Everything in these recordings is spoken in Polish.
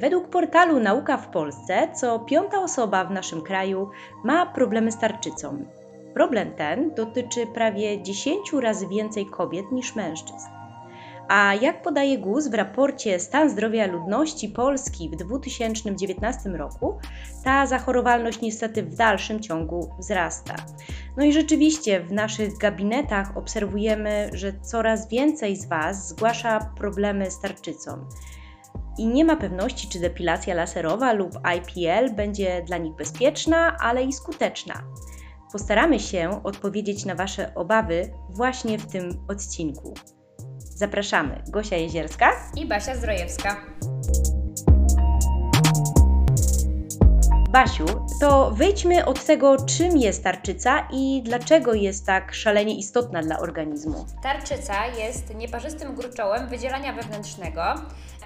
Według portalu Nauka w Polsce co piąta osoba w naszym kraju ma problemy z tarczycą. Problem ten dotyczy prawie 10 razy więcej kobiet niż mężczyzn. A jak podaje GUS w raporcie Stan zdrowia ludności Polski w 2019 roku, ta zachorowalność niestety w dalszym ciągu wzrasta. No i rzeczywiście w naszych gabinetach obserwujemy, że coraz więcej z Was zgłasza problemy z tarczycą. I nie ma pewności, czy depilacja laserowa lub IPL będzie dla nich bezpieczna, ale i skuteczna. Postaramy się odpowiedzieć na Wasze obawy właśnie w tym odcinku. Zapraszamy Gosia Jezierska i Basia Zdrojewska. Basiu, to wyjdźmy od tego, czym jest tarczyca i dlaczego jest tak szalenie istotna dla organizmu. Tarczyca jest nieparzystym gruczołem wydzielania wewnętrznego,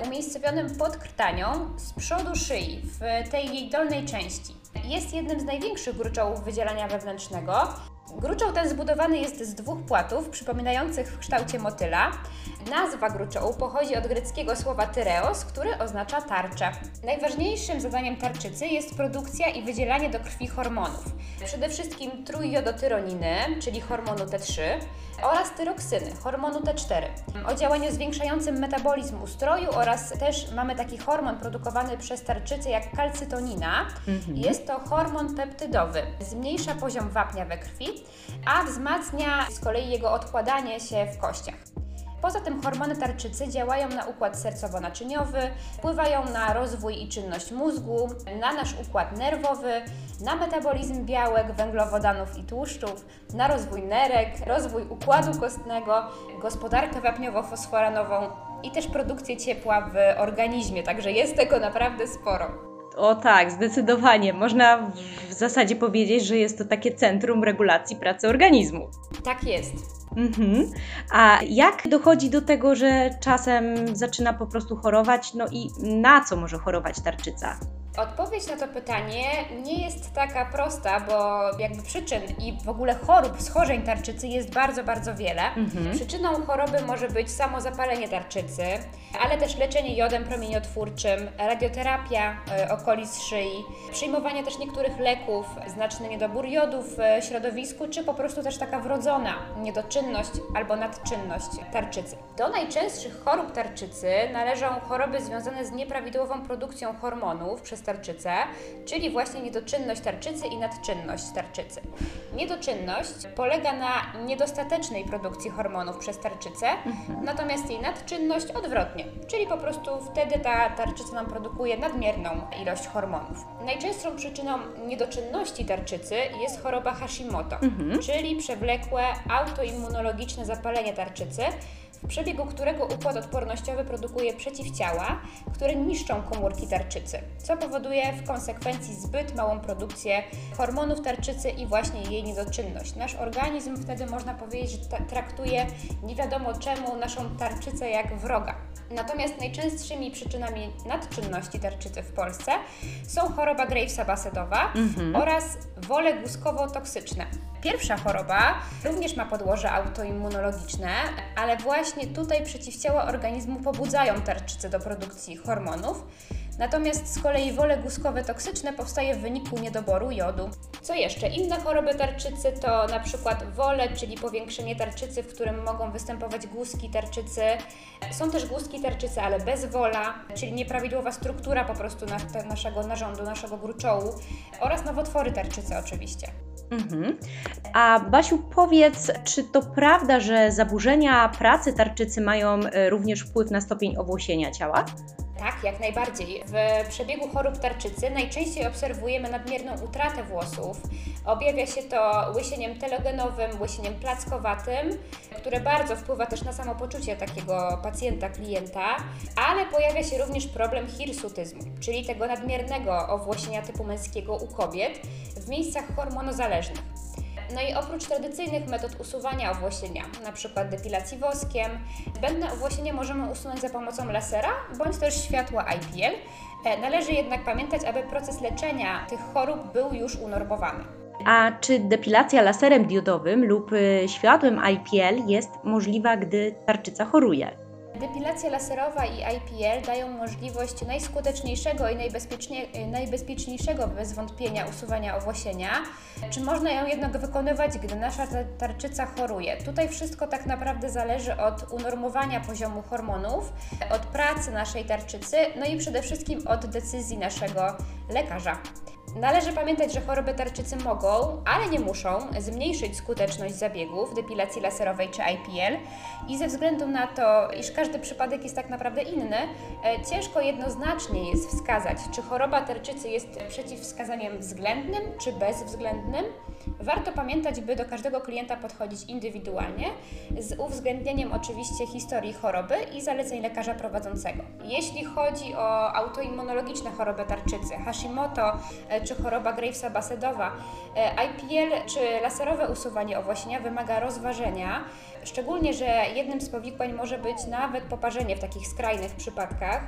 umiejscowionym pod krtanią z przodu szyi, w tej jej dolnej części. Jest jednym z największych gruczołów wydzielania wewnętrznego Gruczoł ten zbudowany jest z dwóch płatów przypominających w kształcie motyla. Nazwa gruczołu pochodzi od greckiego słowa tyreos, który oznacza tarczę. Najważniejszym zadaniem tarczycy jest produkcja i wydzielanie do krwi hormonów. Przede wszystkim trójjodotyroniny, czyli hormonu T3 oraz tyroksyny, hormonu T4. O działaniu zwiększającym metabolizm ustroju oraz też mamy taki hormon produkowany przez tarczycę jak kalcytonina. Mhm. Jest to hormon peptydowy. Zmniejsza poziom wapnia we krwi, a wzmacnia z kolei jego odkładanie się w kościach. Poza tym hormony tarczycy działają na układ sercowo-naczyniowy, wpływają na rozwój i czynność mózgu, na nasz układ nerwowy, na metabolizm białek, węglowodanów i tłuszczów, na rozwój nerek, rozwój układu kostnego, gospodarkę wapniowo-fosforanową i też produkcję ciepła w organizmie, także jest tego naprawdę sporo. O tak, zdecydowanie. Można w zasadzie powiedzieć, że jest to takie centrum regulacji pracy organizmu. Tak jest. Mhm. A jak dochodzi do tego, że czasem zaczyna po prostu chorować? No i na co może chorować tarczyca? Odpowiedź na to pytanie nie jest taka prosta, bo jakby przyczyn i w ogóle chorób, schorzeń tarczycy jest bardzo, bardzo wiele. Mhm. Przyczyną choroby może być samo zapalenie tarczycy, ale też leczenie jodem promieniotwórczym, radioterapia y, okolic szyi, przyjmowanie też niektórych leków, znaczny niedobór jodu w środowisku, czy po prostu też taka wrodzona niedoczynność albo nadczynność tarczycy. Do najczęstszych chorób tarczycy należą choroby związane z nieprawidłową produkcją hormonów przez tarczycę, czyli właśnie niedoczynność tarczycy i nadczynność tarczycy. Niedoczynność polega na niedostatecznej produkcji hormonów przez tarczycę, mhm. natomiast jej nadczynność odwrotnie, czyli po prostu wtedy ta tarczyca nam produkuje nadmierną ilość hormonów. Najczęstszą przyczyną niedoczynności tarczycy jest choroba Hashimoto, mhm. czyli przewlekłe autoimmunologiczne zapalenie tarczycy, w przebiegu którego układ odpornościowy produkuje przeciwciała, które niszczą komórki tarczycy, co powoduje w konsekwencji zbyt małą produkcję hormonów tarczycy i właśnie jej niedoczynność. Nasz organizm wtedy można powiedzieć, że traktuje nie wiadomo czemu naszą tarczycę jak wroga. Natomiast najczęstszymi przyczynami nadczynności tarczycy w Polsce są choroba Gravesa basedowa mhm. oraz wole guskowo-toksyczne. Pierwsza choroba również ma podłoże autoimmunologiczne, ale właśnie tutaj przeciwciała organizmu pobudzają tarczycę do produkcji hormonów. Natomiast z kolei wole guskowe toksyczne powstaje w wyniku niedoboru jodu. Co jeszcze? Inne choroby tarczycy to na przykład wole, czyli powiększenie tarczycy, w którym mogą występować guzki tarczycy. Są też guzki tarczycy, ale bez wola, czyli nieprawidłowa struktura po prostu naszego narządu, naszego gruczołu oraz nowotwory tarczycy oczywiście. Mhm. A Basiu, powiedz, czy to prawda, że zaburzenia pracy tarczycy mają e, również wpływ na stopień owłosienia ciała? Tak, jak najbardziej. W przebiegu chorób tarczycy najczęściej obserwujemy nadmierną utratę włosów. Objawia się to łysieniem telogenowym, łysieniem plackowatym, które bardzo wpływa też na samopoczucie takiego pacjenta, klienta, ale pojawia się również problem hirsutyzmu, czyli tego nadmiernego owłosienia typu męskiego u kobiet w miejscach hormonozależnych. No i oprócz tradycyjnych metod usuwania owłosienia, np. depilacji woskiem, zbędne owłosienie możemy usunąć za pomocą lasera bądź też światła IPL. E, należy jednak pamiętać, aby proces leczenia tych chorób był już unormowany. A czy depilacja laserem diodowym lub y, światłem IPL jest możliwa, gdy tarczyca choruje? Depilacja laserowa i IPL dają możliwość najskuteczniejszego i najbezpieczniejszego bez wątpienia usuwania owłosienia. Czy można ją jednak wykonywać, gdy nasza tarczyca choruje? Tutaj wszystko tak naprawdę zależy od unormowania poziomu hormonów, od pracy naszej tarczycy, no i przede wszystkim od decyzji naszego lekarza. Należy pamiętać, że choroby tarczycy mogą, ale nie muszą zmniejszyć skuteczność zabiegów depilacji laserowej czy IPL i ze względu na to, iż każdy przypadek jest tak naprawdę inny, e, ciężko jednoznacznie jest wskazać, czy choroba tarczycy jest przeciwwskazaniem względnym czy bezwzględnym. Warto pamiętać, by do każdego klienta podchodzić indywidualnie, z uwzględnieniem oczywiście historii choroby i zaleceń lekarza prowadzącego. Jeśli chodzi o autoimmunologiczne choroby tarczycy, Hashimoto e, czy choroba Gravesa basedowa, e, IPL czy laserowe usuwanie owłosienia wymaga rozważenia, szczególnie, że jednym z powikłań może być nawet poparzenie w takich skrajnych przypadkach.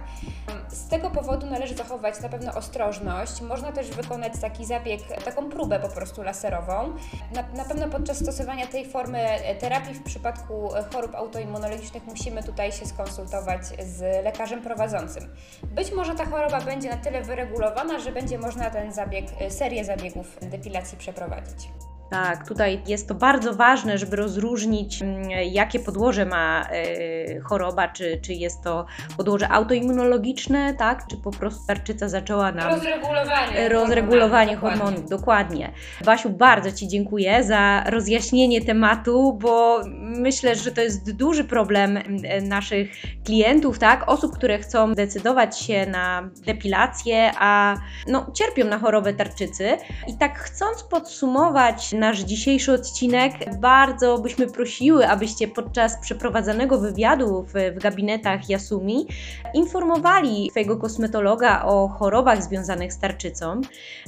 Z tego powodu należy zachować na pewno ostrożność. Można też wykonać taki zabieg, taką próbę po prostu laserową. Na, na pewno podczas stosowania tej formy terapii w przypadku chorób autoimmunologicznych musimy tutaj się skonsultować z lekarzem prowadzącym. Być może ta choroba będzie na tyle wyregulowana, że będzie można ten zabieg, serię zabiegów depilacji przeprowadzić. Tak, tutaj jest to bardzo ważne, żeby rozróżnić, mm, jakie podłoże ma e, choroba, czy, czy jest to podłoże autoimmunologiczne, tak, czy po prostu tarczyca zaczęła nam. Rozregulowanie. Rozregulowanie hormonów, dokładnie. Basiu, bardzo Ci dziękuję za rozjaśnienie tematu, bo myślę, że to jest duży problem mm, naszych klientów, tak, osób, które chcą decydować się na depilację, a no, cierpią na chorobę tarczycy. I tak chcąc podsumować, nasz dzisiejszy odcinek, bardzo byśmy prosiły, abyście podczas przeprowadzanego wywiadu w, w gabinetach Yasumi informowali swojego kosmetologa o chorobach związanych z tarczycą.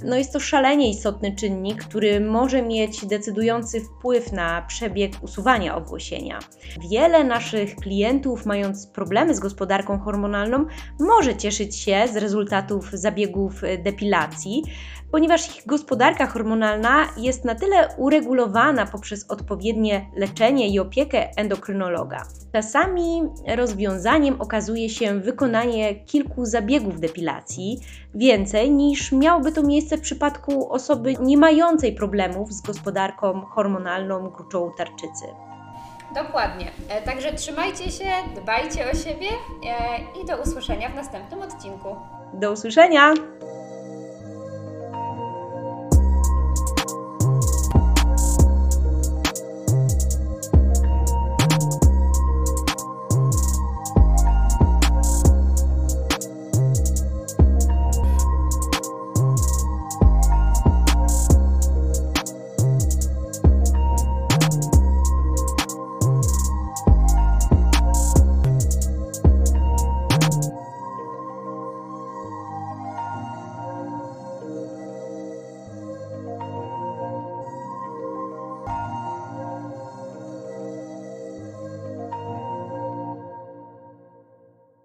No jest to szalenie istotny czynnik, który może mieć decydujący wpływ na przebieg usuwania owłosienia. Wiele naszych klientów, mając problemy z gospodarką hormonalną, może cieszyć się z rezultatów zabiegów depilacji, ponieważ ich gospodarka hormonalna jest na tyle uregulowana poprzez odpowiednie leczenie i opiekę endokrynologa. Czasami rozwiązaniem okazuje się wykonanie kilku zabiegów depilacji, więcej niż miałoby to miejsce w przypadku osoby nie mającej problemów z gospodarką hormonalną gruczołu tarczycy. Dokładnie. E, także trzymajcie się, dbajcie o siebie e, i do usłyszenia w następnym odcinku. Do usłyszenia!